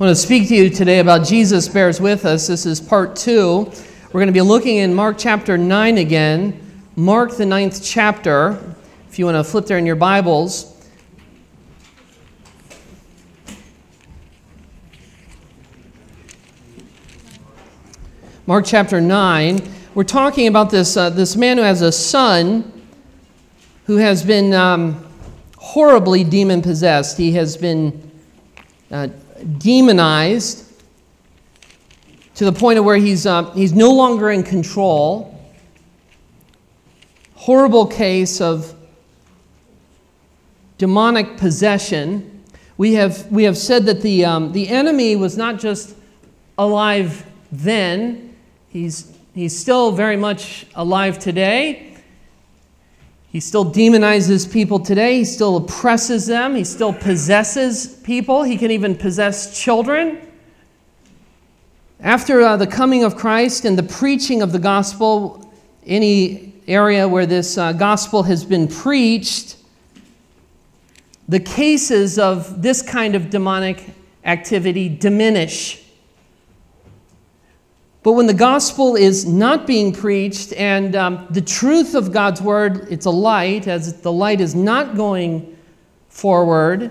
I want to speak to you today about Jesus bears with us. This is part two. We're going to be looking in Mark chapter 9 again. Mark, the ninth chapter. If you want to flip there in your Bibles. Mark chapter 9. We're talking about this, uh, this man who has a son who has been um, horribly demon possessed. He has been uh, demonized to the point of where he's, uh, he's no longer in control. Horrible case of demonic possession. We have, we have said that the, um, the enemy was not just alive then, he's, he's still very much alive today. He still demonizes people today. He still oppresses them. He still possesses people. He can even possess children. After uh, the coming of Christ and the preaching of the gospel, any area where this uh, gospel has been preached, the cases of this kind of demonic activity diminish. But when the gospel is not being preached and um, the truth of God's word, it's a light, as the light is not going forward,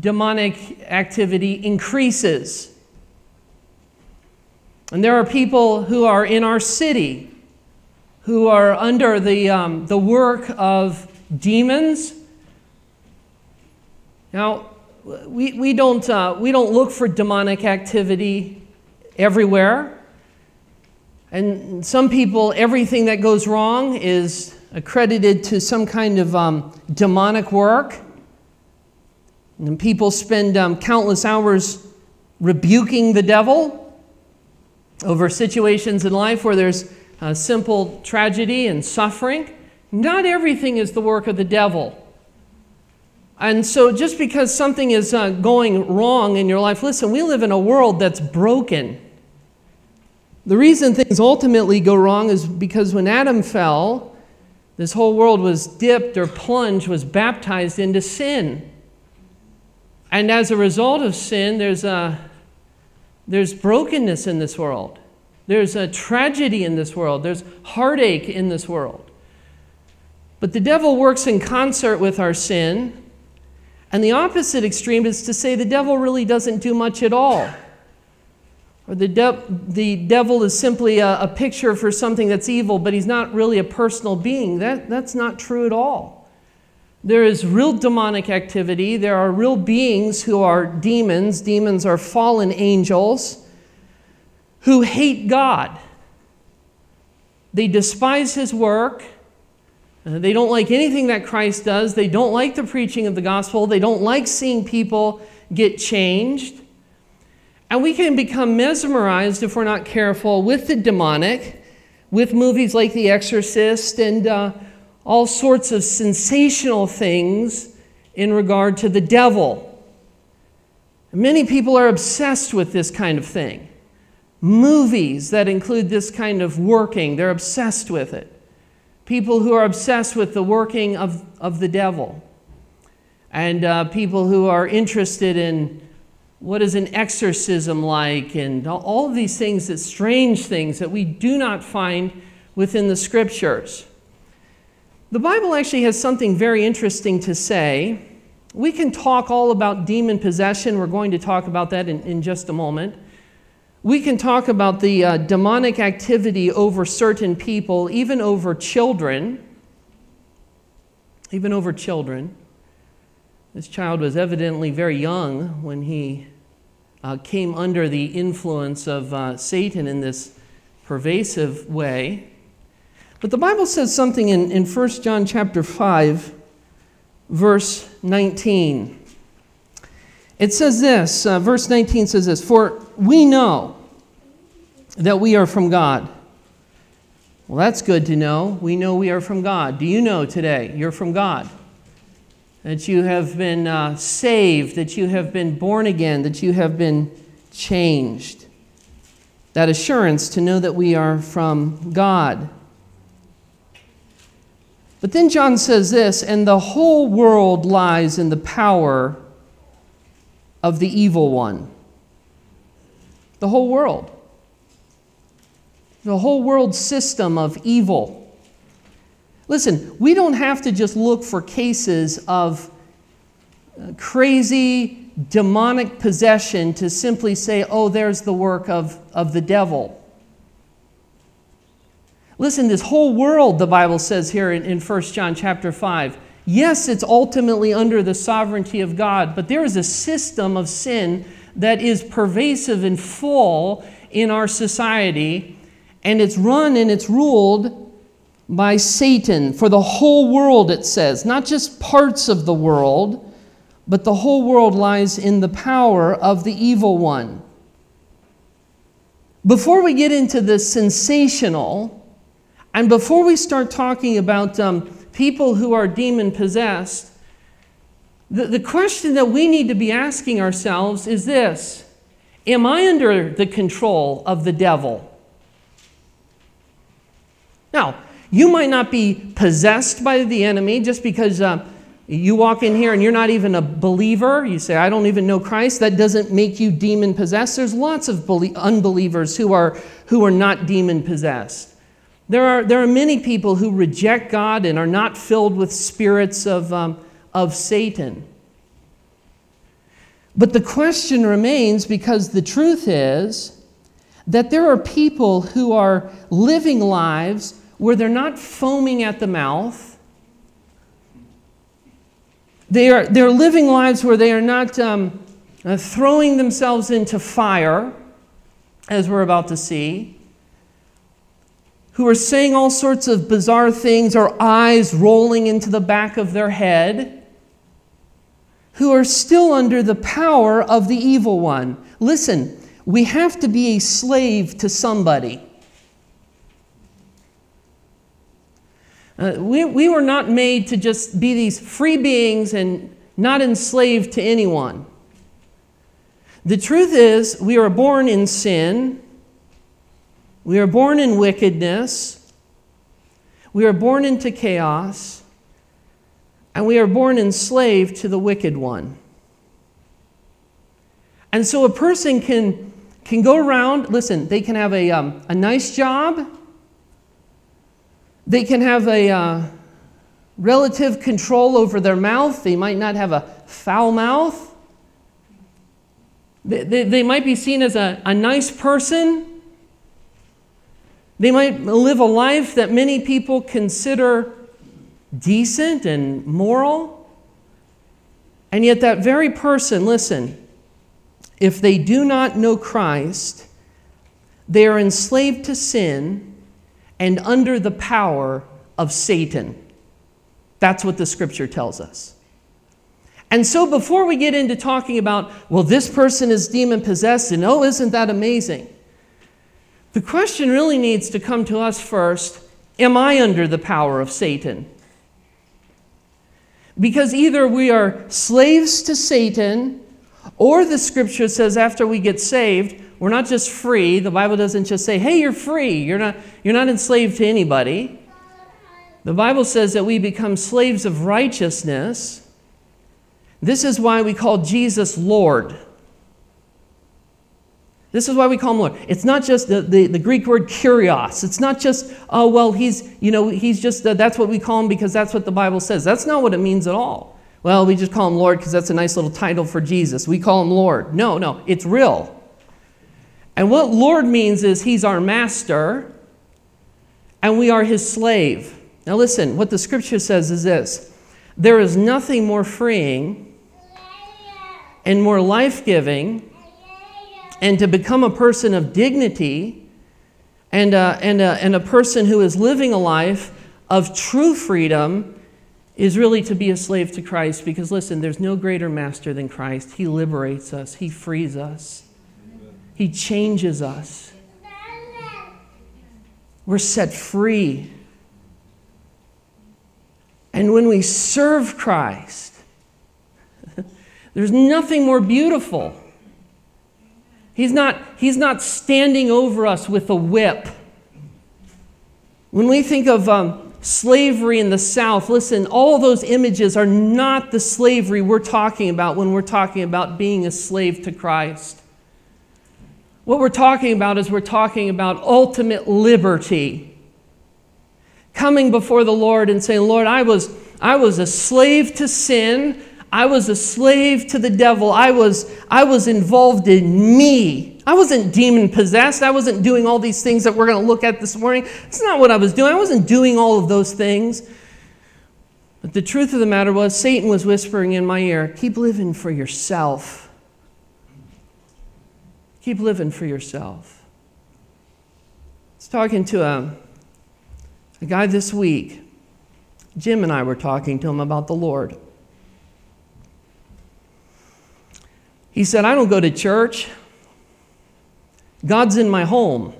demonic activity increases. And there are people who are in our city who are under the, um, the work of demons. Now, we, we, don't, uh, we don't look for demonic activity everywhere. And some people, everything that goes wrong is accredited to some kind of um, demonic work. And people spend um, countless hours rebuking the devil over situations in life where there's simple tragedy and suffering. Not everything is the work of the devil. And so, just because something is uh, going wrong in your life, listen, we live in a world that's broken. The reason things ultimately go wrong is because when Adam fell, this whole world was dipped or plunged, was baptized into sin. And as a result of sin, there's, a, there's brokenness in this world. There's a tragedy in this world. There's heartache in this world. But the devil works in concert with our sin. And the opposite extreme is to say the devil really doesn't do much at all. Or the, de- the devil is simply a, a picture for something that's evil, but he's not really a personal being. That, that's not true at all. There is real demonic activity. There are real beings who are demons. Demons are fallen angels who hate God. They despise his work. Uh, they don't like anything that Christ does. They don't like the preaching of the gospel. They don't like seeing people get changed. And we can become mesmerized if we're not careful with the demonic, with movies like The Exorcist and uh, all sorts of sensational things in regard to the devil. Many people are obsessed with this kind of thing. Movies that include this kind of working, they're obsessed with it. People who are obsessed with the working of, of the devil. And uh, people who are interested in what is an exorcism like, and all of these things, that strange things that we do not find within the scriptures. The Bible actually has something very interesting to say. We can talk all about demon possession. We're going to talk about that in, in just a moment. We can talk about the uh, demonic activity over certain people, even over children. Even over children. This child was evidently very young when he uh, came under the influence of uh, Satan in this pervasive way. But the Bible says something in, in 1 John chapter 5, verse 19. It says this, uh, verse 19 says this, For we know that we are from God. Well, that's good to know. We know we are from God. Do you know today you're from God? that you have been uh, saved, that you have been born again, that you have been changed. That assurance to know that we are from God. But then John says this, and the whole world lies in the power of the evil one. The whole world. The whole world system of evil. Listen, we don't have to just look for cases of uh, crazy demonic possession to simply say, oh, there's the work of, of the devil. Listen, this whole world, the Bible says here in, in 1 John chapter 5, yes, it's ultimately under the sovereignty of God, but there is a system of sin that is pervasive and full in our society, and it's run and it's ruled by Satan for the whole world, it says, not just parts of the world, but the whole world lies in the power of the evil one. Before we get into the sensational, and before we start talking about um, people who are demon possessed, the, the question that we need to be asking ourselves is this Am I under the control of the devil? Now, you might not be possessed by the enemy just because uh, you walk in here and you're not even a believer. You say, I don't even know Christ. That doesn't make you demon possessed. There's lots of unbelievers who are, who are not demon possessed. There are, there are many people who reject God and are not filled with spirits of, um, of Satan. But the question remains because the truth is that there are people who are living lives where they're not foaming at the mouth. They are, they're living lives where they are not um, uh, throwing themselves into fire, as we're about to see who are saying all sorts of bizarre things or eyes rolling into the back of their head, who are still under the power of the evil one. Listen, we have to be a slave to somebody. Uh, we, we were not made to just be these free beings and not enslaved to anyone. The truth is, we are born in sin. We are born in wickedness. We are born into chaos. And we are born enslaved to the wicked one. And so a person can, can go around, listen, they can have a, um, a nice job, they can have a uh, relative control over their mouth, they might not have a foul mouth. They, they, they might be seen as a, a nice person, they might live a life that many people consider decent and moral. And yet, that very person, listen, if they do not know Christ, they are enslaved to sin and under the power of Satan. That's what the scripture tells us. And so, before we get into talking about, well, this person is demon possessed, and oh, isn't that amazing? The question really needs to come to us first Am I under the power of Satan? Because either we are slaves to Satan, or the scripture says after we get saved, we're not just free. The Bible doesn't just say, hey, you're free. You're not, you're not enslaved to anybody. The Bible says that we become slaves of righteousness. This is why we call Jesus Lord. This is why we call him Lord. It's not just the, the, the Greek word kurios. It's not just, oh, well, he's, you know, he's just, uh, that's what we call him because that's what the Bible says. That's not what it means at all. Well, we just call him Lord because that's a nice little title for Jesus. We call him Lord. No, no, it's real. And what Lord means is he's our master and we are his slave. Now, listen, what the scripture says is this there is nothing more freeing and more life giving and to become a person of dignity and, uh, and, uh, and a person who is living a life of true freedom is really to be a slave to Christ because, listen, there's no greater master than Christ. He liberates us, He frees us, He changes us. We're set free. And when we serve Christ, there's nothing more beautiful He's not, he's not standing over us with a whip. When we think of um, slavery in the South, listen, all those images are not the slavery we're talking about when we're talking about being a slave to Christ. What we're talking about is we're talking about ultimate liberty. Coming before the Lord and saying, Lord, I was, I was a slave to sin. I was a slave to the devil. I was, I was involved in me. I wasn't demon possessed. I wasn't doing all these things that we're going to look at this morning. It's not what I was doing. I wasn't doing all of those things. But the truth of the matter was, Satan was whispering in my ear, keep living for yourself. Keep living for yourself. I was talking to a, a guy this week. Jim and I were talking to him about the Lord. He said, I don't go to church. God's in my home.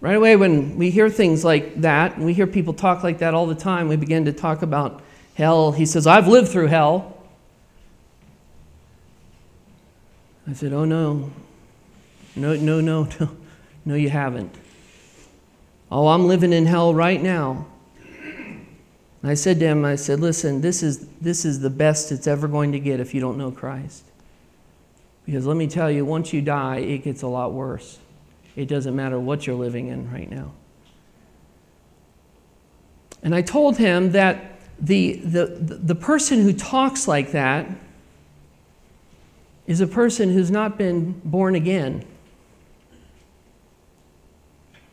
Right away, when we hear things like that, and we hear people talk like that all the time, we begin to talk about hell. He says, I've lived through hell. I said, Oh, no. No, no, no, no. No, you haven't. Oh, I'm living in hell right now. I said to him, I said, Listen, this is, this is the best it's ever going to get if you don't know Christ. Because let me tell you, once you die, it gets a lot worse. It doesn't matter what you're living in right now. And I told him that the, the, the person who talks like that is a person who's not been born again.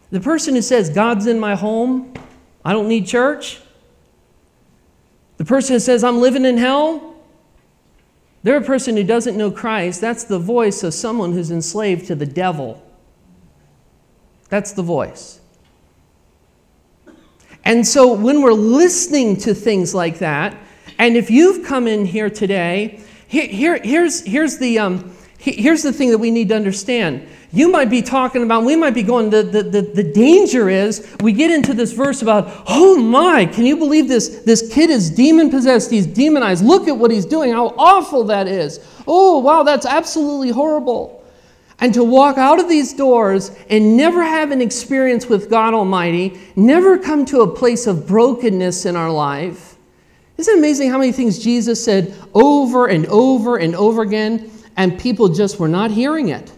The person who says, God's in my home, I don't need church. The person who says, I'm living in hell, they're a person who doesn't know Christ. That's the voice of someone who's enslaved to the devil. That's the voice. And so when we're listening to things like that, and if you've come in here today here, here, here's, here's, the, um, here's the thing that we need to understand. You might be talking about, we might be going, the, the, the, the danger is we get into this verse about, oh my, can you believe this? This kid is demon possessed, he's demonized. Look at what he's doing, how awful that is. Oh, wow, that's absolutely horrible. And to walk out of these doors and never have an experience with God Almighty, never come to a place of brokenness in our life, isn't it amazing how many things Jesus said over and over and over again, and people just were not hearing it?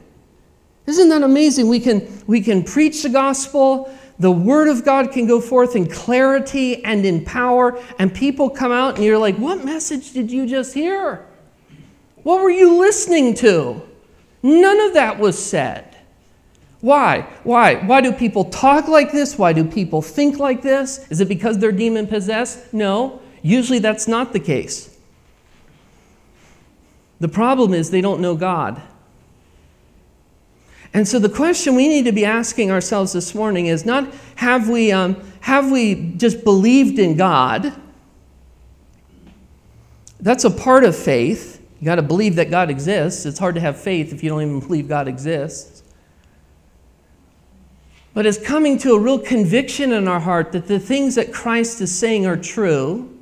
Isn't that amazing? We can, we can preach the gospel, the word of God can go forth in clarity and in power, and people come out and you're like, What message did you just hear? What were you listening to? None of that was said. Why? Why? Why do people talk like this? Why do people think like this? Is it because they're demon possessed? No. Usually that's not the case. The problem is they don't know God. And so the question we need to be asking ourselves this morning is not have we, um, have we just believed in God? That's a part of faith. You got to believe that God exists. It's hard to have faith if you don't even believe God exists. But it's coming to a real conviction in our heart that the things that Christ is saying are true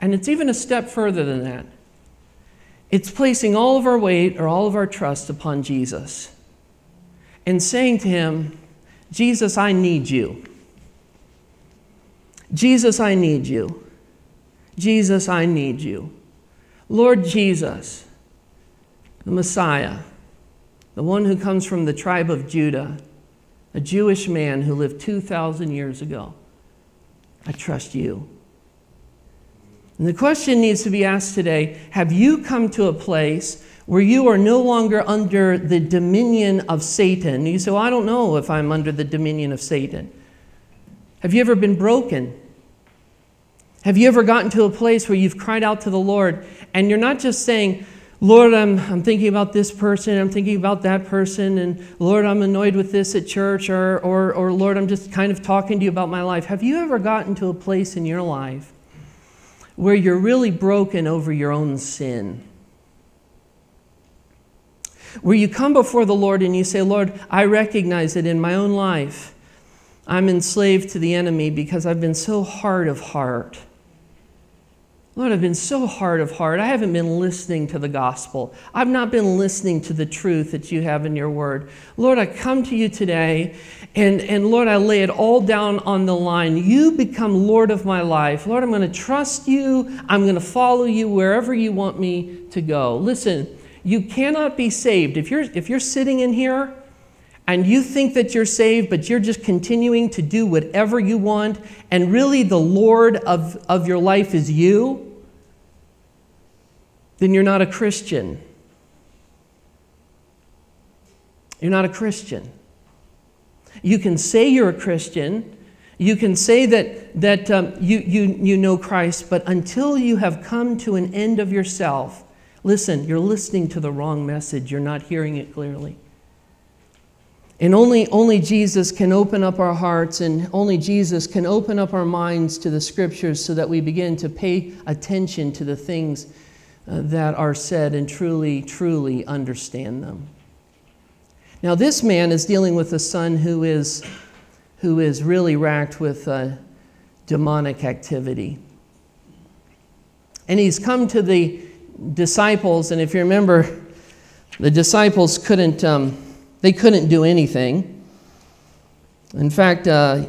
and it's even a step further than that. It's placing all of our weight or all of our trust upon Jesus and saying to him, Jesus, I need you. Jesus, I need you. Jesus, I need you. Lord Jesus, the Messiah, the one who comes from the tribe of Judah, a Jewish man who lived 2,000 years ago, I trust you. And the question needs to be asked today Have you come to a place where you are no longer under the dominion of Satan? You say, well, I don't know if I'm under the dominion of Satan. Have you ever been broken? Have you ever gotten to a place where you've cried out to the Lord and you're not just saying, Lord, I'm, I'm thinking about this person, I'm thinking about that person, and Lord, I'm annoyed with this at church, or, or, or Lord, I'm just kind of talking to you about my life. Have you ever gotten to a place in your life where you're really broken over your own sin. Where you come before the Lord and you say, Lord, I recognize that in my own life, I'm enslaved to the enemy because I've been so hard of heart. Lord, I've been so hard of heart. I haven't been listening to the gospel. I've not been listening to the truth that you have in your word. Lord, I come to you today, and, and Lord, I lay it all down on the line. You become Lord of my life. Lord, I'm going to trust you. I'm going to follow you wherever you want me to go. Listen, you cannot be saved. If you're, if you're sitting in here and you think that you're saved, but you're just continuing to do whatever you want, and really the Lord of, of your life is you, then you're not a Christian. You're not a Christian. You can say you're a Christian. You can say that, that um, you, you, you know Christ, but until you have come to an end of yourself, listen, you're listening to the wrong message. You're not hearing it clearly. And only, only Jesus can open up our hearts, and only Jesus can open up our minds to the scriptures so that we begin to pay attention to the things that are said and truly, truly understand them. Now, this man is dealing with a son who is, who is really racked with uh, demonic activity. And he's come to the disciples, and if you remember, the disciples couldn't, um, they couldn't do anything. In fact, uh,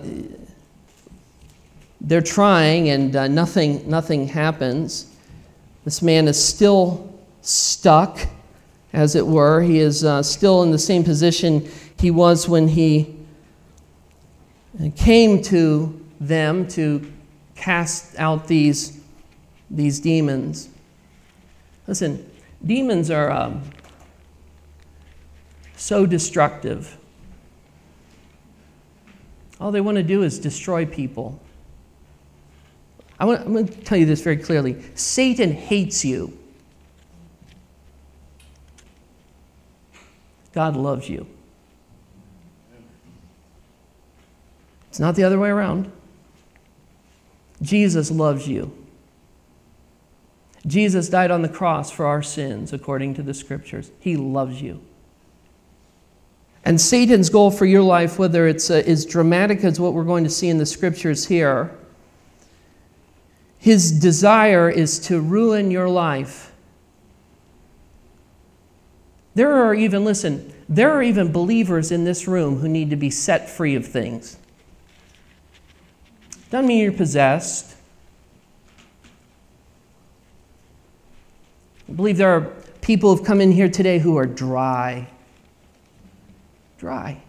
they're trying, and uh, nothing, nothing happens. This man is still stuck, as it were. He is uh, still in the same position he was when he came to them to cast out these, these demons. Listen, demons are um, so destructive. All they want to do is destroy people. I want, I'm going to tell you this very clearly Satan hates you. God loves you. It's not the other way around. Jesus loves you. Jesus died on the cross for our sins, according to the scriptures. He loves you. And Satan's goal for your life, whether it's uh, as dramatic as what we're going to see in the scriptures here, his desire is to ruin your life. There are even, listen, there are even believers in this room who need to be set free of things. Doesn't mean you're possessed. I believe there are people who've come in here today who are dry. Dry.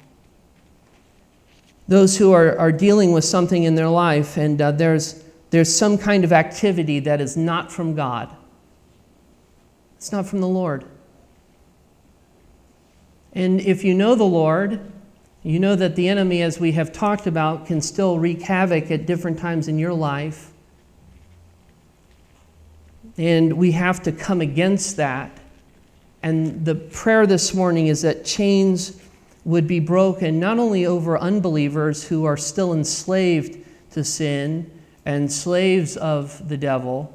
Those who are, are dealing with something in their life, and uh, there's there's some kind of activity that is not from God. It's not from the Lord. And if you know the Lord, you know that the enemy, as we have talked about, can still wreak havoc at different times in your life. And we have to come against that. And the prayer this morning is that chains would be broken, not only over unbelievers who are still enslaved to sin and slaves of the devil,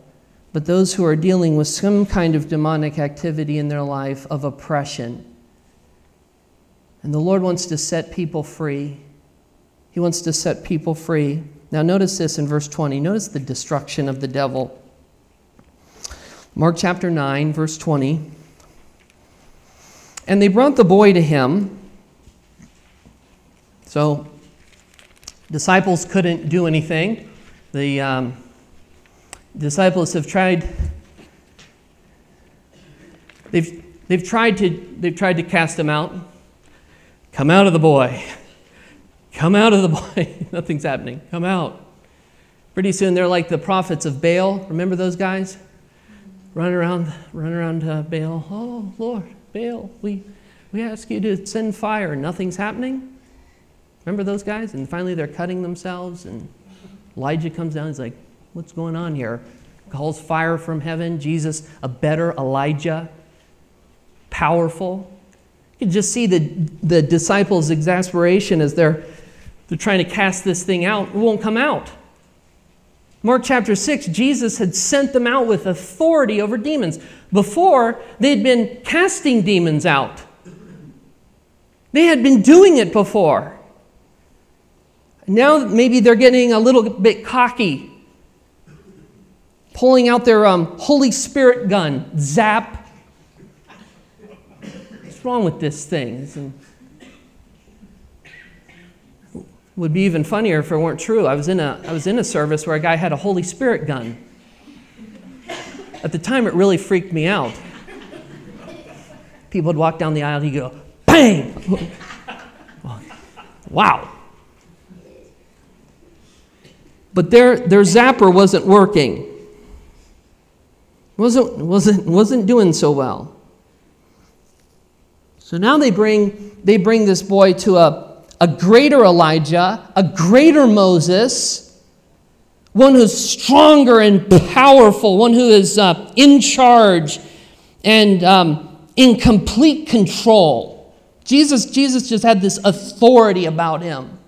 but those who are dealing with some kind of demonic activity in their life of oppression. And the Lord wants to set people free. He wants to set people free. Now, notice this in verse 20. Notice the destruction of the devil. Mark chapter 9, verse 20. And they brought the boy to him. So, disciples couldn't do anything. The um, disciples have tried. They've, they've, tried to, they've tried to cast him out. Come out of the boy. Come out of the boy. Nothing's happening. Come out. Pretty soon they're like the prophets of Baal. Remember those guys? Run around, run around uh, Baal. Oh, Lord, Baal, we, we ask you to send fire. Nothing's happening. Remember those guys? And finally they're cutting themselves and Elijah comes down, he's like, What's going on here? Calls fire from heaven. Jesus, a better Elijah, powerful. You can just see the, the disciples' exasperation as they're, they're trying to cast this thing out. It won't come out. Mark chapter 6, Jesus had sent them out with authority over demons. Before, they'd been casting demons out, they had been doing it before. Now maybe they're getting a little bit cocky. pulling out their um, Holy Spirit gun, zap. What's wrong with this thing? would be even funnier if it weren't true. I was in a, I was in a service where a guy had a Holy Spirit gun. At the time, it really freaked me out. People would walk down the aisle, and he'd go, bang! wow. But their, their zapper wasn't working. Wasn't, wasn't, wasn't doing so well. So now they bring, they bring this boy to a, a greater Elijah, a greater Moses, one who's stronger and powerful, one who is uh, in charge and um, in complete control. Jesus, Jesus just had this authority about him.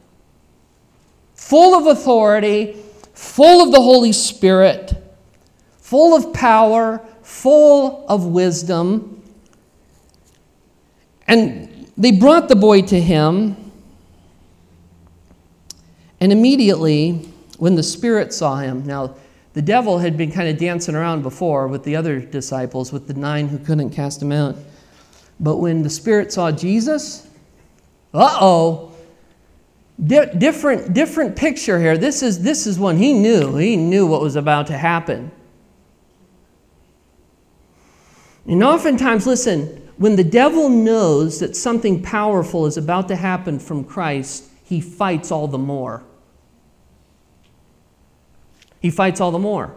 Full of authority, full of the Holy Spirit, full of power, full of wisdom. And they brought the boy to him. And immediately, when the Spirit saw him, now the devil had been kind of dancing around before with the other disciples, with the nine who couldn't cast him out. But when the Spirit saw Jesus, uh oh, Di- different, different picture here. This is, this is one he knew. He knew what was about to happen. And oftentimes, listen, when the devil knows that something powerful is about to happen from Christ, he fights all the more. He fights all the more.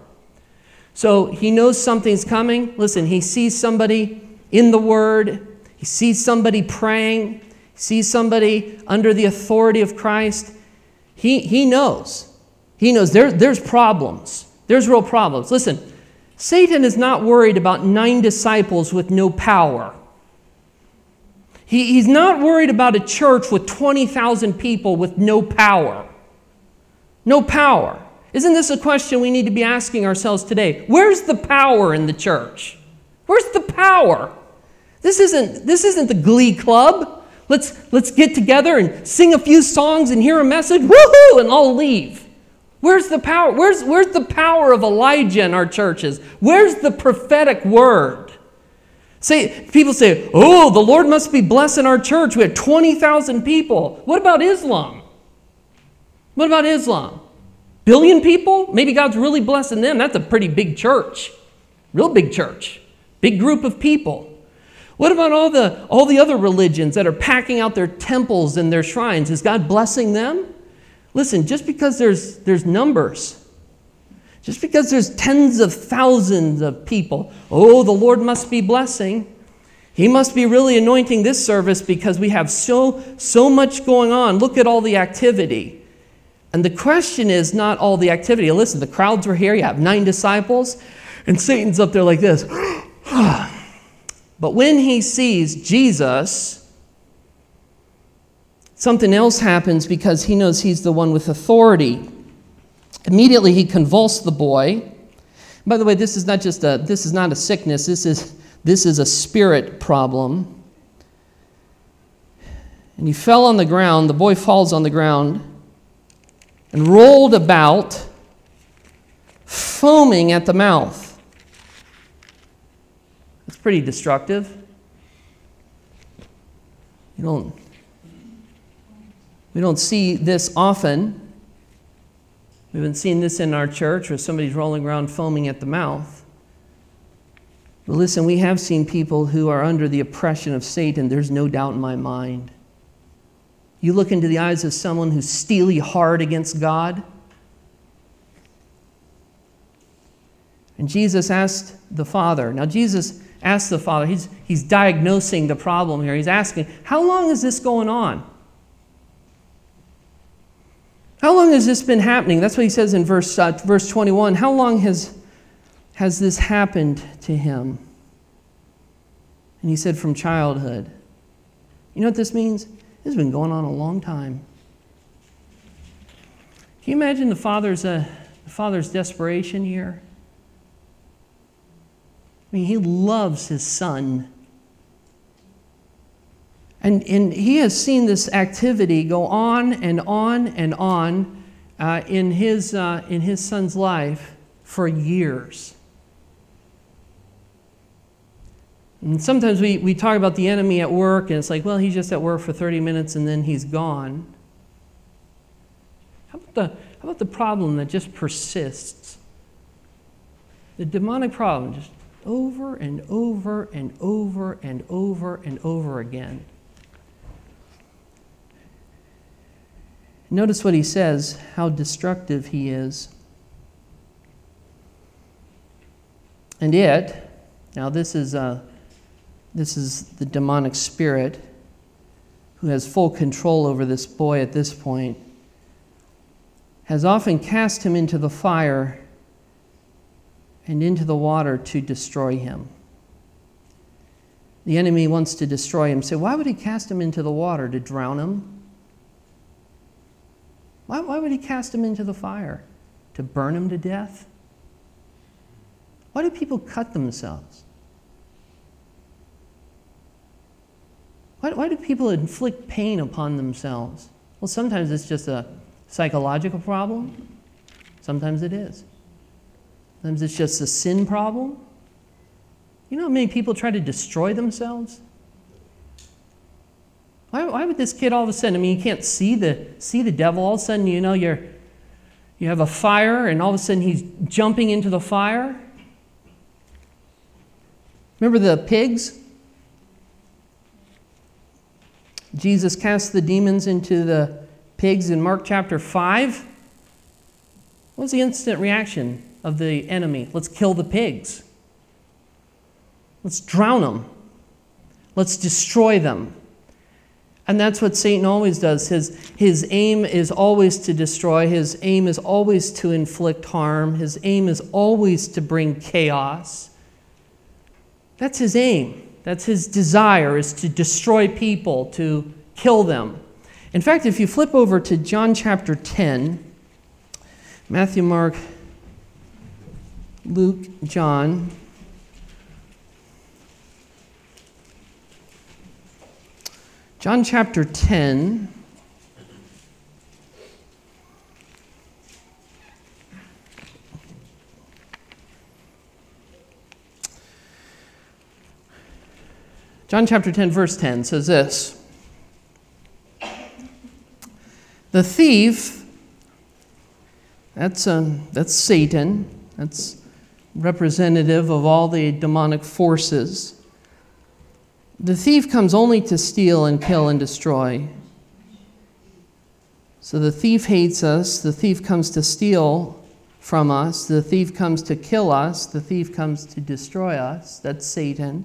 So he knows something's coming. Listen, he sees somebody in the Word, he sees somebody praying, sees somebody under the authority of Christ. He, he knows. He knows there, there's problems. There's real problems. Listen, Satan is not worried about nine disciples with no power. He, he's not worried about a church with 20,000 people with no power. No power. Isn't this a question we need to be asking ourselves today? Where's the power in the church? Where's the power? This isn't, this isn't the glee club. Let's, let's get together and sing a few songs and hear a message, woohoo, and I'll leave. Where's the power? Where's, where's the power of Elijah in our churches? Where's the prophetic word? Say, people say, oh, the Lord must be blessing our church. We have 20,000 people. What about Islam? What about Islam? Billion people? Maybe God's really blessing them. That's a pretty big church. Real big church. Big group of people. What about all the, all the other religions that are packing out their temples and their shrines? Is God blessing them? Listen, just because there's, there's numbers just because there's tens of thousands of people, oh, the Lord must be blessing. He must be really anointing this service because we have so, so much going on. Look at all the activity. And the question is not all the activity. Listen, the crowds were here. You have nine disciples, and Satan's up there like this. Ah. But when he sees Jesus, something else happens because he knows he's the one with authority. Immediately he convulsed the boy. By the way, this is not just a this is not a sickness. This is this is a spirit problem. And he fell on the ground. The boy falls on the ground and rolled about, foaming at the mouth. Pretty destructive. You don't, we don't see this often. We've been seeing this in our church where somebody's rolling around foaming at the mouth. But listen, we have seen people who are under the oppression of Satan, there's no doubt in my mind. You look into the eyes of someone who's steely hard against God. And Jesus asked the Father. Now, Jesus asked the Father, he's, he's diagnosing the problem here. He's asking, How long is this going on? How long has this been happening? That's what he says in verse, uh, verse 21. How long has, has this happened to him? And he said, From childhood. You know what this means? This has been going on a long time. Can you imagine the father's, uh, the father's desperation here? I mean, he loves his son. And, and he has seen this activity go on and on and on uh, in, his, uh, in his son's life for years. And sometimes we, we talk about the enemy at work, and it's like, well, he's just at work for 30 minutes and then he's gone. How about the, how about the problem that just persists? The demonic problem, just over and over and over and over and over again. Notice what he says, how destructive he is. And it, now this is, uh, this is the demonic spirit who has full control over this boy at this point, has often cast him into the fire and into the water to destroy him. The enemy wants to destroy him. So, why would he cast him into the water? To drown him? Why, why would he cast him into the fire? To burn him to death? Why do people cut themselves? Why, why do people inflict pain upon themselves? Well, sometimes it's just a psychological problem, sometimes it is. Sometimes it's just a sin problem. You know how many people try to destroy themselves? Why, why would this kid all of a sudden, I mean, you can't see the, see the devil. All of a sudden, you know, you're, you have a fire, and all of a sudden he's jumping into the fire. Remember the pigs? Jesus cast the demons into the pigs in Mark chapter 5. What was the instant reaction of the enemy? Let's kill the pigs. Let's drown them. Let's destroy them. And that's what Satan always does. His, his aim is always to destroy, his aim is always to inflict harm, his aim is always to bring chaos. That's his aim. That's his desire, is to destroy people, to kill them. In fact, if you flip over to John chapter 10, Matthew, Mark, Luke, John, John chapter 10. John chapter 10, verse 10 says this. The thief, that's, um, that's Satan, that's representative of all the demonic forces. The thief comes only to steal and kill and destroy. So the thief hates us. The thief comes to steal from us. The thief comes to kill us. The thief comes to destroy us. That's Satan.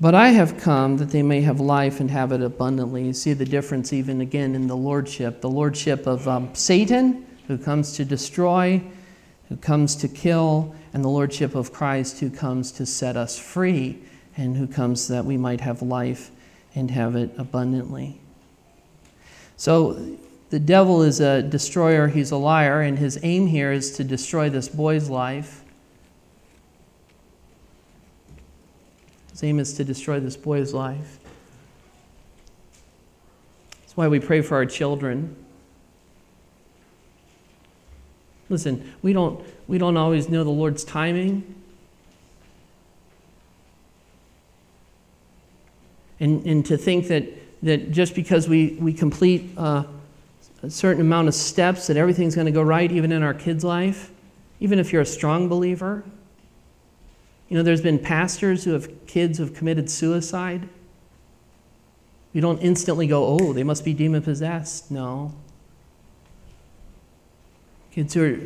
But I have come that they may have life and have it abundantly. You see the difference even again in the lordship. The lordship of um, Satan, who comes to destroy, who comes to kill, and the lordship of Christ, who comes to set us free and who comes that we might have life and have it abundantly. So the devil is a destroyer, he's a liar, and his aim here is to destroy this boy's life. His aim is to destroy this boy's life. That's why we pray for our children. Listen, we don't, we don't always know the Lord's timing. And, and to think that, that just because we, we complete uh, a certain amount of steps, that everything's going to go right, even in our kids' life, even if you're a strong believer. You know, there's been pastors who have kids who have committed suicide. You don't instantly go, oh, they must be demon possessed. No. Kids are,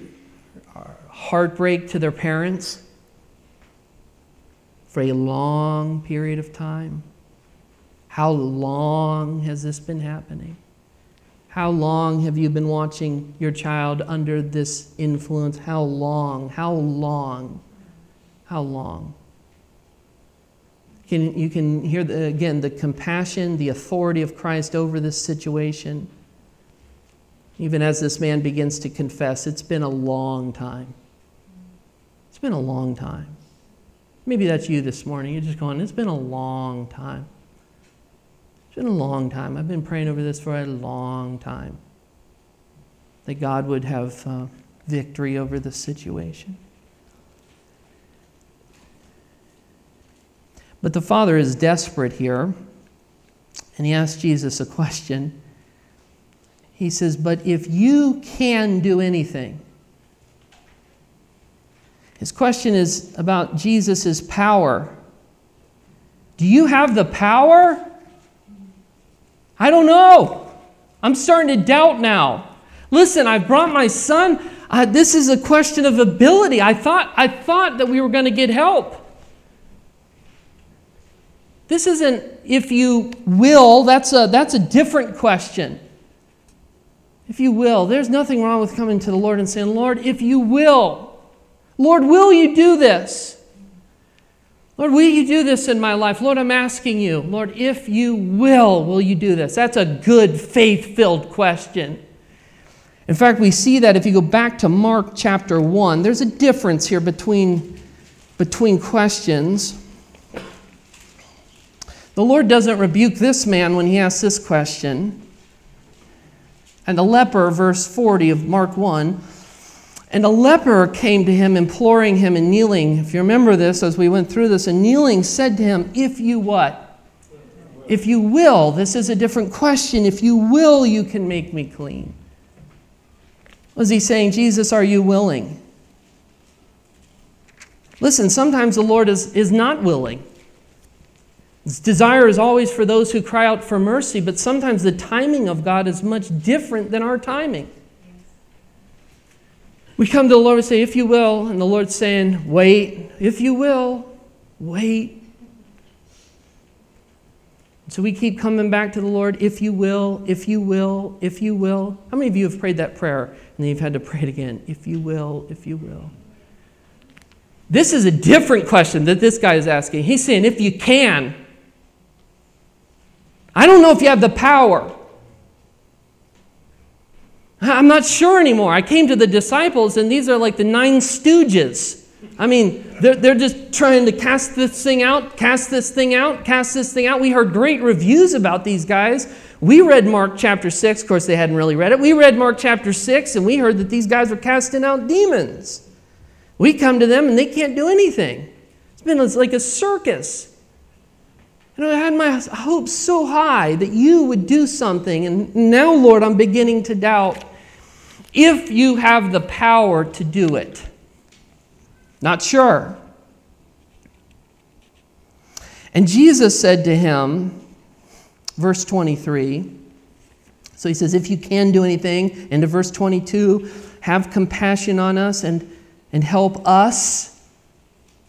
are heartbreak to their parents for a long period of time. How long has this been happening? How long have you been watching your child under this influence? How long? How long? How long? Can, you can hear, the, again, the compassion, the authority of Christ over this situation. Even as this man begins to confess, it's been a long time. It's been a long time. Maybe that's you this morning. You're just going, it's been a long time. It's been a long time. I've been praying over this for a long time. That God would have uh, victory over the situation. But the father is desperate here, and he asks Jesus a question. He says, But if you can do anything, his question is about Jesus' power. Do you have the power? I don't know. I'm starting to doubt now. Listen, I brought my son. Uh, this is a question of ability. I thought, I thought that we were going to get help. This isn't if you will, that's a, that's a different question. If you will, there's nothing wrong with coming to the Lord and saying, Lord, if you will, Lord, will you do this? Lord, will you do this in my life? Lord, I'm asking you, Lord, if you will, will you do this? That's a good faith filled question. In fact, we see that if you go back to Mark chapter 1, there's a difference here between, between questions. The Lord doesn't rebuke this man when he asks this question. And the leper, verse 40 of Mark 1, and a leper came to him, imploring him and kneeling. If you remember this, as we went through this, and kneeling said to him, If you what? If you will, this is a different question. If you will, you can make me clean. Was he saying, Jesus, are you willing? Listen, sometimes the Lord is, is not willing. Desire is always for those who cry out for mercy, but sometimes the timing of God is much different than our timing. We come to the Lord and say, If you will, and the Lord's saying, Wait, if you will, wait. So we keep coming back to the Lord, if you will, if you will, if you will. How many of you have prayed that prayer and then you've had to pray it again? If you will, if you will. This is a different question that this guy is asking. He's saying, if you can. I don't know if you have the power. I'm not sure anymore. I came to the disciples, and these are like the nine stooges. I mean, they're, they're just trying to cast this thing out, cast this thing out, cast this thing out. We heard great reviews about these guys. We read Mark chapter 6. Of course, they hadn't really read it. We read Mark chapter 6, and we heard that these guys were casting out demons. We come to them, and they can't do anything. It's been like a circus. And I had my hopes so high that you would do something. And now, Lord, I'm beginning to doubt if you have the power to do it. Not sure. And Jesus said to him, verse 23, so he says, If you can do anything, into verse 22, have compassion on us and, and help us.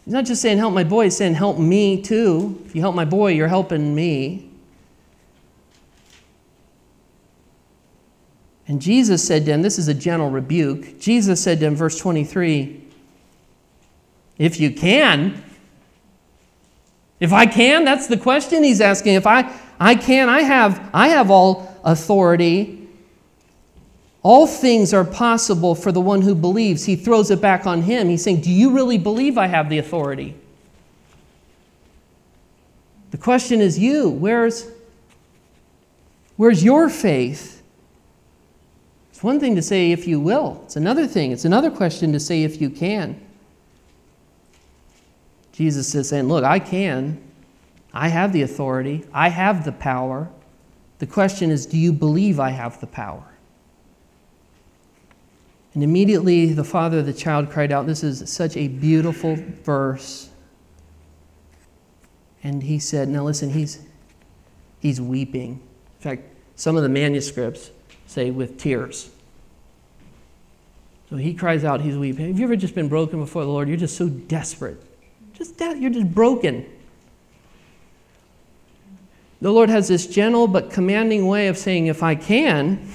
He's not just saying help my boy, he's saying help me too. If you help my boy, you're helping me. And Jesus said to him, this is a gentle rebuke. Jesus said to him, verse 23, if you can, if I can, that's the question he's asking. If I, I can, I have, I have all authority all things are possible for the one who believes. He throws it back on him. He's saying, Do you really believe I have the authority? The question is you. Where's, where's your faith? It's one thing to say if you will, it's another thing. It's another question to say if you can. Jesus is saying, Look, I can. I have the authority. I have the power. The question is, do you believe I have the power? And immediately the father of the child cried out. This is such a beautiful verse. And he said, Now listen, he's, he's weeping. In fact, some of the manuscripts say with tears. So he cries out, he's weeping. Have you ever just been broken before the Lord? You're just so desperate. Just that, you're just broken. The Lord has this gentle but commanding way of saying, If I can,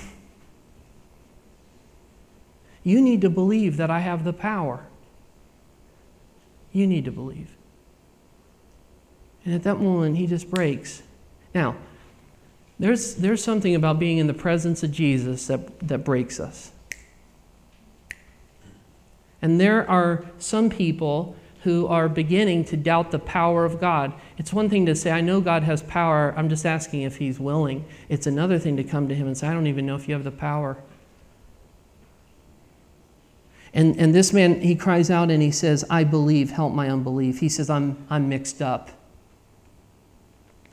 you need to believe that I have the power. You need to believe. And at that moment, he just breaks. Now, there's, there's something about being in the presence of Jesus that, that breaks us. And there are some people who are beginning to doubt the power of God. It's one thing to say, I know God has power, I'm just asking if He's willing. It's another thing to come to Him and say, I don't even know if you have the power. And, and this man, he cries out and he says, I believe, help my unbelief. He says, I'm, I'm mixed up.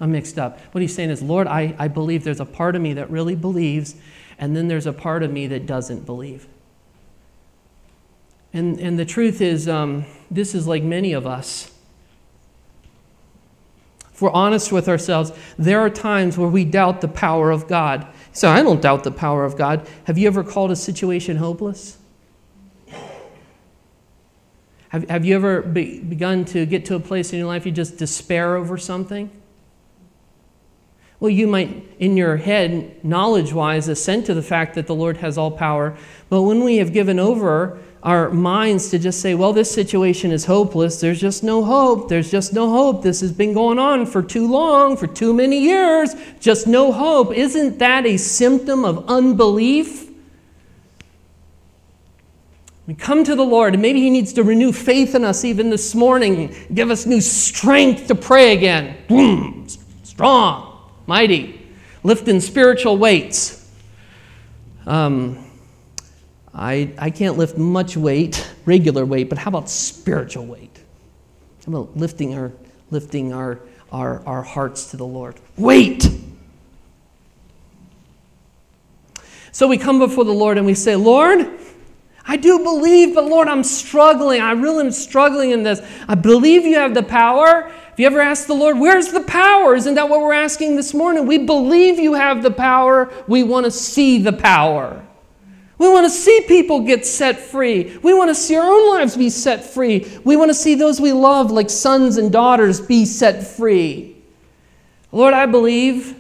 I'm mixed up. What he's saying is, Lord, I, I believe there's a part of me that really believes, and then there's a part of me that doesn't believe. And, and the truth is, um, this is like many of us. If we're honest with ourselves, there are times where we doubt the power of God. So I don't doubt the power of God. Have you ever called a situation hopeless? Have, have you ever be, begun to get to a place in your life you just despair over something? Well, you might, in your head, knowledge wise, assent to the fact that the Lord has all power. But when we have given over our minds to just say, well, this situation is hopeless, there's just no hope, there's just no hope, this has been going on for too long, for too many years, just no hope, isn't that a symptom of unbelief? We come to the Lord, and maybe He needs to renew faith in us even this morning, give us new strength to pray again. Boom, strong, mighty, lifting spiritual weights. Um, I, I can't lift much weight, regular weight, but how about spiritual weight? How about lifting our, lifting our, our, our hearts to the Lord? Weight! So we come before the Lord and we say, Lord, I do believe, but Lord, I'm struggling. I really am struggling in this. I believe you have the power. Have you ever asked the Lord, where's the power? Isn't that what we're asking this morning? We believe you have the power. We want to see the power. We want to see people get set free. We want to see our own lives be set free. We want to see those we love, like sons and daughters, be set free. Lord, I believe.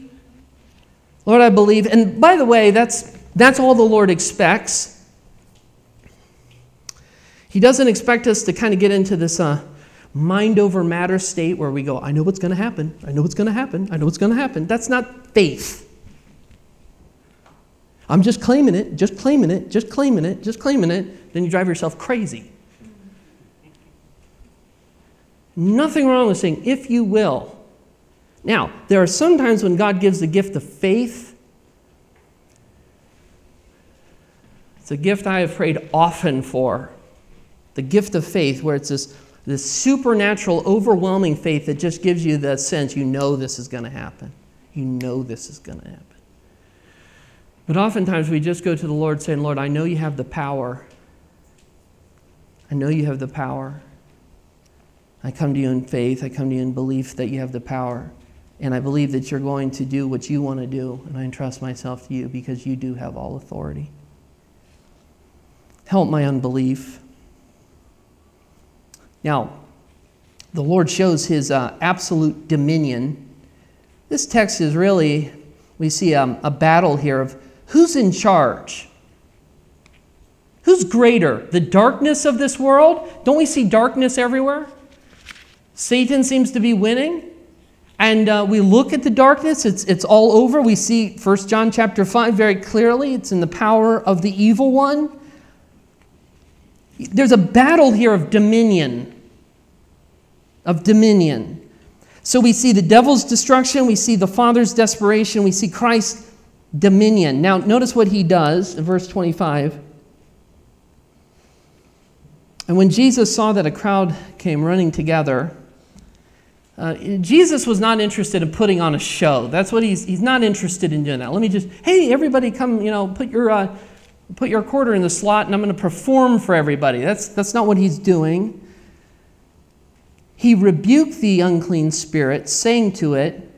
Lord, I believe. And by the way, that's, that's all the Lord expects. He doesn't expect us to kind of get into this uh, mind over matter state where we go, I know what's going to happen. I know what's going to happen. I know what's going to happen. That's not faith. I'm just claiming it, just claiming it, just claiming it, just claiming it. Then you drive yourself crazy. Nothing wrong with saying, if you will. Now, there are some times when God gives the gift of faith. It's a gift I have prayed often for the gift of faith, where it's this, this supernatural, overwhelming faith that just gives you the sense you know this is going to happen. You know this is going to happen. But oftentimes we just go to the Lord saying, Lord, I know you have the power. I know you have the power. I come to you in faith. I come to you in belief that you have the power. And I believe that you're going to do what you want to do. And I entrust myself to you because you do have all authority. Help my unbelief. Now, the Lord shows his uh, absolute dominion. This text is really, we see um, a battle here of who's in charge? Who's greater? The darkness of this world? Don't we see darkness everywhere? Satan seems to be winning. And uh, we look at the darkness, it's, it's all over. We see 1 John chapter 5 very clearly. It's in the power of the evil one. There's a battle here of dominion. Of dominion. So we see the devil's destruction, we see the Father's desperation, we see Christ's dominion. Now, notice what he does in verse 25. And when Jesus saw that a crowd came running together, uh, Jesus was not interested in putting on a show. That's what he's, he's not interested in doing that. Let me just, hey, everybody come, you know, put your, uh, put your quarter in the slot and I'm going to perform for everybody. That's, that's not what he's doing. He rebuked the unclean spirit, saying to it,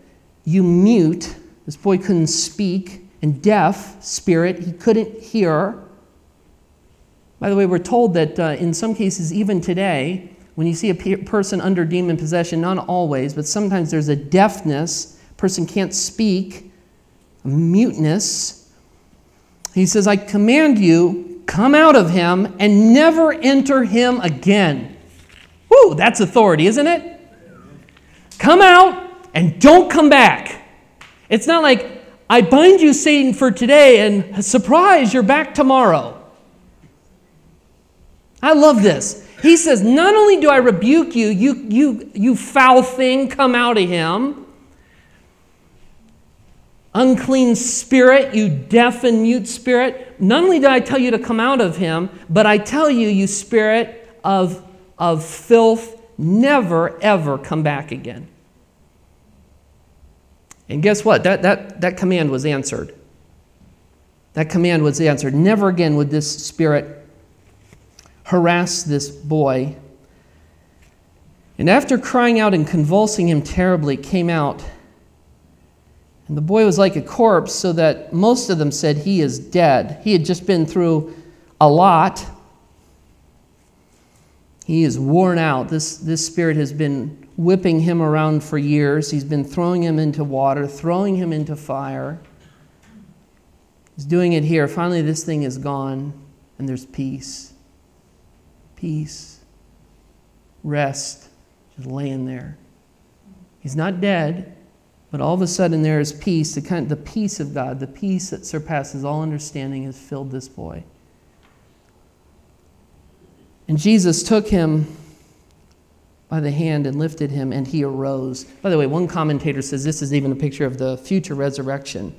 You mute, this boy couldn't speak, and deaf spirit, he couldn't hear. By the way, we're told that uh, in some cases, even today, when you see a pe- person under demon possession, not always, but sometimes there's a deafness, person can't speak, a muteness, he says, I command you, come out of him and never enter him again. Whoo, that's authority, isn't it? Come out and don't come back. It's not like, I bind you, Satan, for today, and surprise, you're back tomorrow. I love this. He says, Not only do I rebuke you, you, you, you foul thing, come out of him. Unclean spirit, you deaf and mute spirit, not only did I tell you to come out of him, but I tell you, you spirit of, of filth, never, ever come back again. And guess what? That, that, that command was answered. That command was answered. Never again would this spirit harass this boy. And after crying out and convulsing him terribly, came out. And the boy was like a corpse, so that most of them said, He is dead. He had just been through a lot. He is worn out. This, this spirit has been whipping him around for years. He's been throwing him into water, throwing him into fire. He's doing it here. Finally, this thing is gone, and there's peace. Peace. Rest. Just laying there. He's not dead, but all of a sudden there is peace. The, kind, the peace of God, the peace that surpasses all understanding, has filled this boy. And Jesus took him by the hand and lifted him, and he arose. By the way, one commentator says this is even a picture of the future resurrection.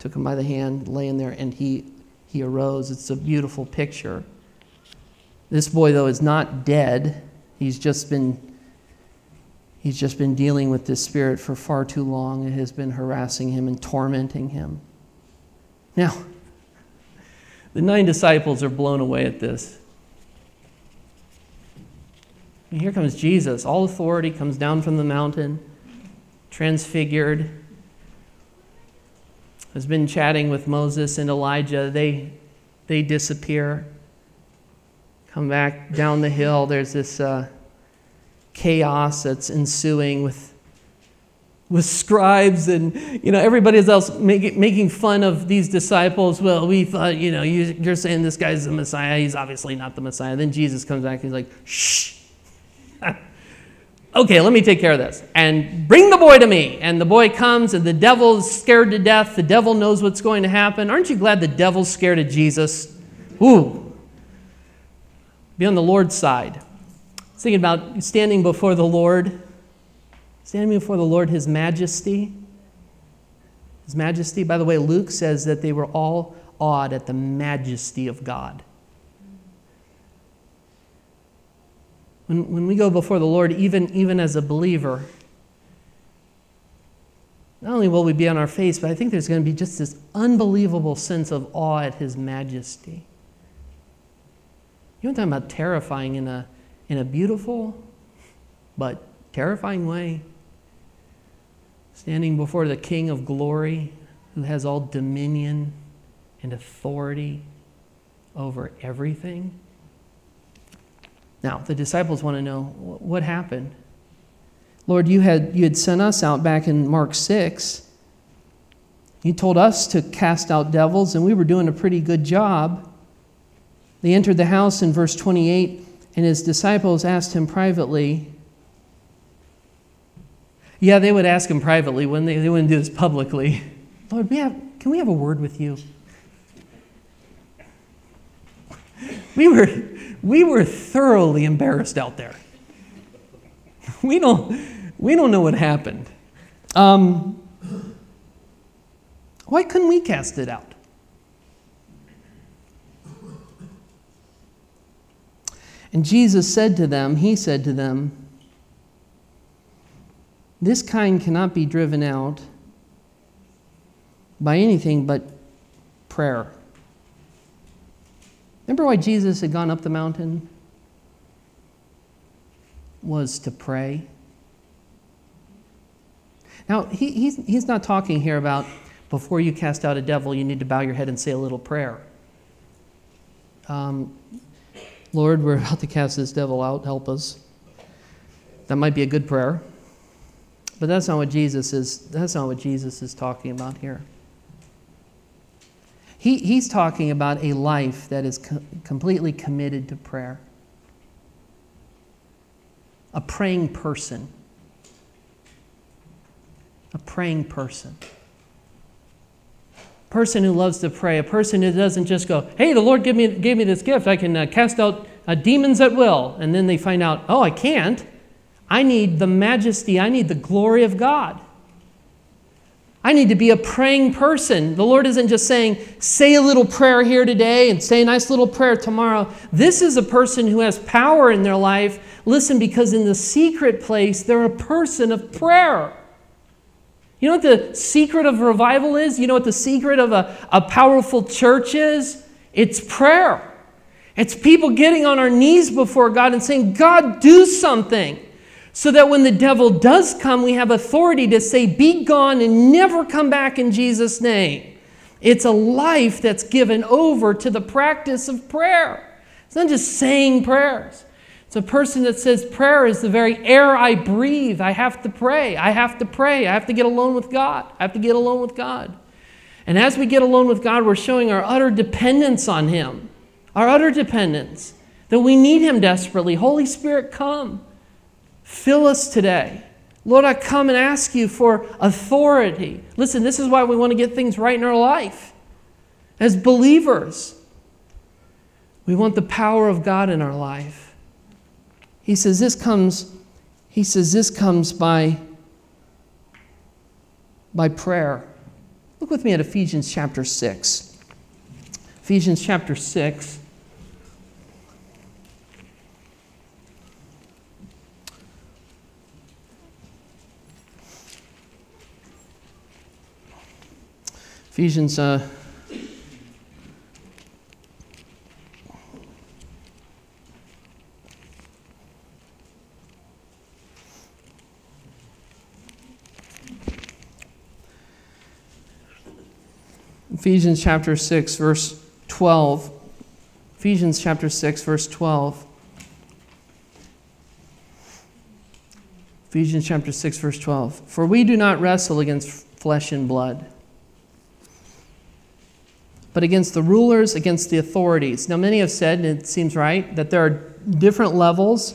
Took him by the hand, laying there, and he, he arose. It's a beautiful picture. This boy, though, is not dead. He's just been he's just been dealing with this spirit for far too long. It has been harassing him and tormenting him. Now, the nine disciples are blown away at this. And here comes Jesus. All authority comes down from the mountain, transfigured. Has been chatting with Moses and Elijah. They, they disappear. Come back down the hill. There's this uh, chaos that's ensuing with with scribes and you know everybody else make, making fun of these disciples well we thought you know you, are saying this guy's the messiah he's obviously not the messiah then jesus comes back and he's like shh okay, let me take care of this. And bring the boy to me. And the boy comes, and the devil's scared to death. The devil knows what's going to happen. Aren't you glad the devil's scared of Jesus? Ooh. Be on the Lord's side. Thinking about standing before the Lord, standing before the Lord, His majesty. His majesty, by the way, Luke says that they were all awed at the majesty of God. When, when we go before the Lord, even, even as a believer, not only will we be on our face, but I think there's going to be just this unbelievable sense of awe at His majesty. You want to talk about terrifying in a, in a beautiful but terrifying way? Standing before the King of glory who has all dominion and authority over everything. Now, the disciples want to know what happened. Lord, you had, you had sent us out back in Mark 6. You told us to cast out devils, and we were doing a pretty good job. They entered the house in verse 28, and his disciples asked him privately. Yeah, they would ask him privately when they, they wouldn't do this publicly. Lord, we have, can we have a word with you? We were, we were thoroughly embarrassed out there. We don't, we don't know what happened. Um, why couldn't we cast it out? And Jesus said to them, He said to them, This kind cannot be driven out by anything but prayer. Remember why Jesus had gone up the mountain? Was to pray. Now, he, he's, he's not talking here about before you cast out a devil, you need to bow your head and say a little prayer. Um, Lord, we're about to cast this devil out. Help us. That might be a good prayer. But that's not what Jesus is, that's not what Jesus is talking about here. He, he's talking about a life that is co- completely committed to prayer, a praying person. A praying person. Person who loves to pray, a person who doesn't just go, hey, the Lord gave me, gave me this gift. I can uh, cast out uh, demons at will. And then they find out, oh, I can't. I need the majesty, I need the glory of God. I need to be a praying person. The Lord isn't just saying, say a little prayer here today and say a nice little prayer tomorrow. This is a person who has power in their life. Listen, because in the secret place, they're a person of prayer. You know what the secret of revival is? You know what the secret of a, a powerful church is? It's prayer. It's people getting on our knees before God and saying, God, do something so that when the devil does come, we have authority to say, Be gone and never come back in Jesus' name. It's a life that's given over to the practice of prayer. It's not just saying prayers. It's a person that says prayer is the very air I breathe. I have to pray. I have to pray. I have to get alone with God. I have to get alone with God. And as we get alone with God, we're showing our utter dependence on Him, our utter dependence, that we need Him desperately. Holy Spirit, come. Fill us today. Lord, I come and ask you for authority. Listen, this is why we want to get things right in our life. As believers, we want the power of God in our life. He says this comes he says this comes by by prayer. Look with me at Ephesians chapter 6. Ephesians chapter 6 Ephesians uh, Ephesians chapter 6, verse 12. Ephesians chapter 6, verse 12. Ephesians chapter 6, verse 12. For we do not wrestle against flesh and blood but against the rulers, against the authorities. Now, many have said, and it seems right, that there are different levels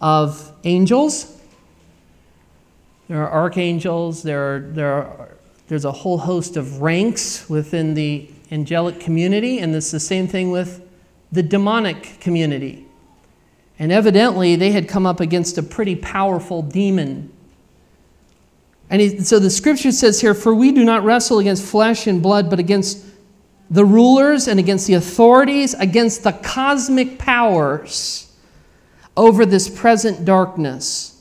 of angels. There are archangels, there are, there are, there's a whole host of ranks within the angelic community, and it's the same thing with the demonic community. And evidently, they had come up against a pretty powerful demon. And he, so the scripture says here, For we do not wrestle against flesh and blood, but against the rulers and against the authorities, against the cosmic powers over this present darkness,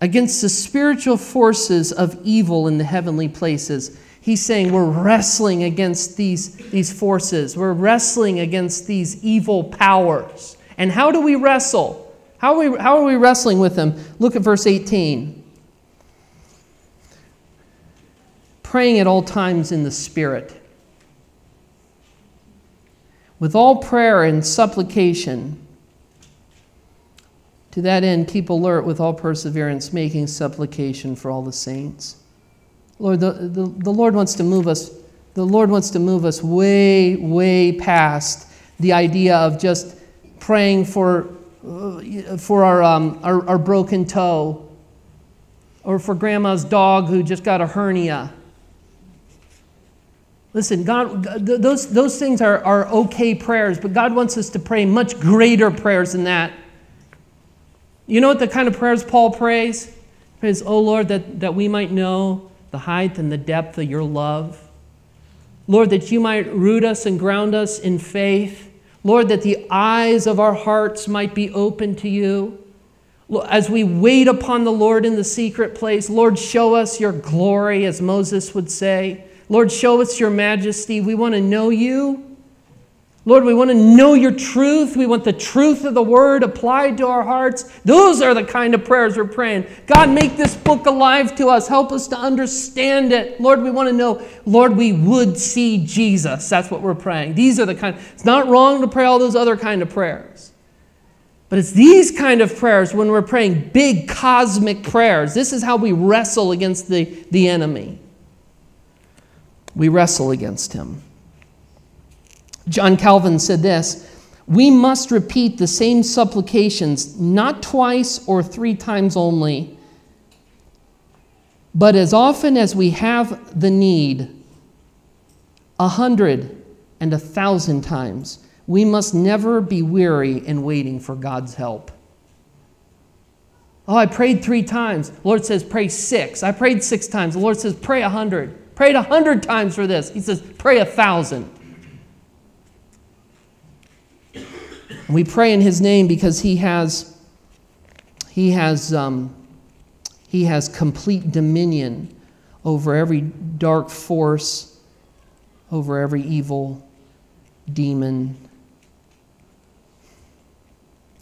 against the spiritual forces of evil in the heavenly places. He's saying we're wrestling against these, these forces, we're wrestling against these evil powers. And how do we wrestle? How are we, how are we wrestling with them? Look at verse 18. Praying at all times in the Spirit with all prayer and supplication. To that end, keep alert with all perseverance, making supplication for all the saints. Lord, the, the, the Lord wants to move us. The Lord wants to move us way, way past the idea of just praying for, uh, for our, um, our, our broken toe or for grandma's dog who just got a hernia Listen, God, those, those things are, are okay prayers, but God wants us to pray much greater prayers than that. You know what the kind of prayers Paul prays? He prays, Oh Lord, that, that we might know the height and the depth of your love. Lord, that you might root us and ground us in faith. Lord, that the eyes of our hearts might be open to you. As we wait upon the Lord in the secret place, Lord, show us your glory, as Moses would say. Lord, show us your majesty. We want to know you. Lord, we want to know your truth. We want the truth of the word applied to our hearts. Those are the kind of prayers we're praying. God, make this book alive to us. Help us to understand it. Lord, we want to know, Lord, we would see Jesus. That's what we're praying. These are the kind. It's not wrong to pray all those other kind of prayers. But it's these kind of prayers when we're praying big cosmic prayers. This is how we wrestle against the, the enemy we wrestle against him. John Calvin said this We must repeat the same supplications, not twice or three times only, but as often as we have the need, a hundred and a thousand times. We must never be weary in waiting for God's help. Oh, I prayed three times. The Lord says, pray six. I prayed six times. The Lord says, pray a hundred. Prayed a hundred times for this. He says, pray a thousand. And we pray in His name because He has, He has, um, He has complete dominion over every dark force, over every evil demon,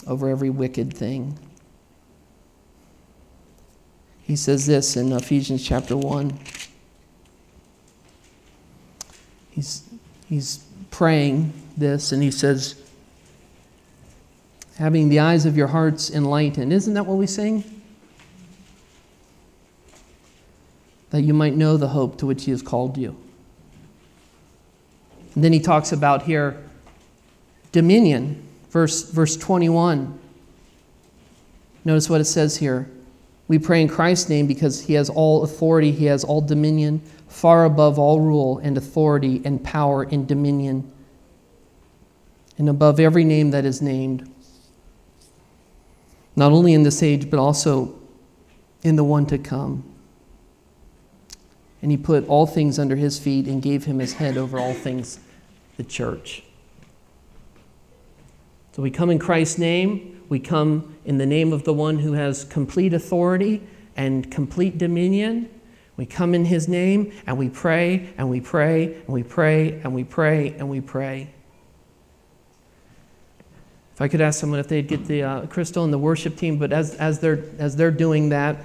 over every wicked thing. He says this in Ephesians chapter 1. He's, he's praying this, and he says, having the eyes of your hearts enlightened. Isn't that what we sing? That you might know the hope to which he has called you. And then he talks about here dominion, verse, verse 21. Notice what it says here. We pray in Christ's name because he has all authority, he has all dominion, far above all rule and authority and power and dominion, and above every name that is named, not only in this age, but also in the one to come. And he put all things under his feet and gave him his head over all things, the church. So we come in Christ's name, we come in the name of the one who has complete authority and complete dominion. We come in his name and we pray and we pray and we pray and we pray and we pray. If I could ask someone if they'd get the uh, crystal and the worship team, but as, as, they're, as they're doing that,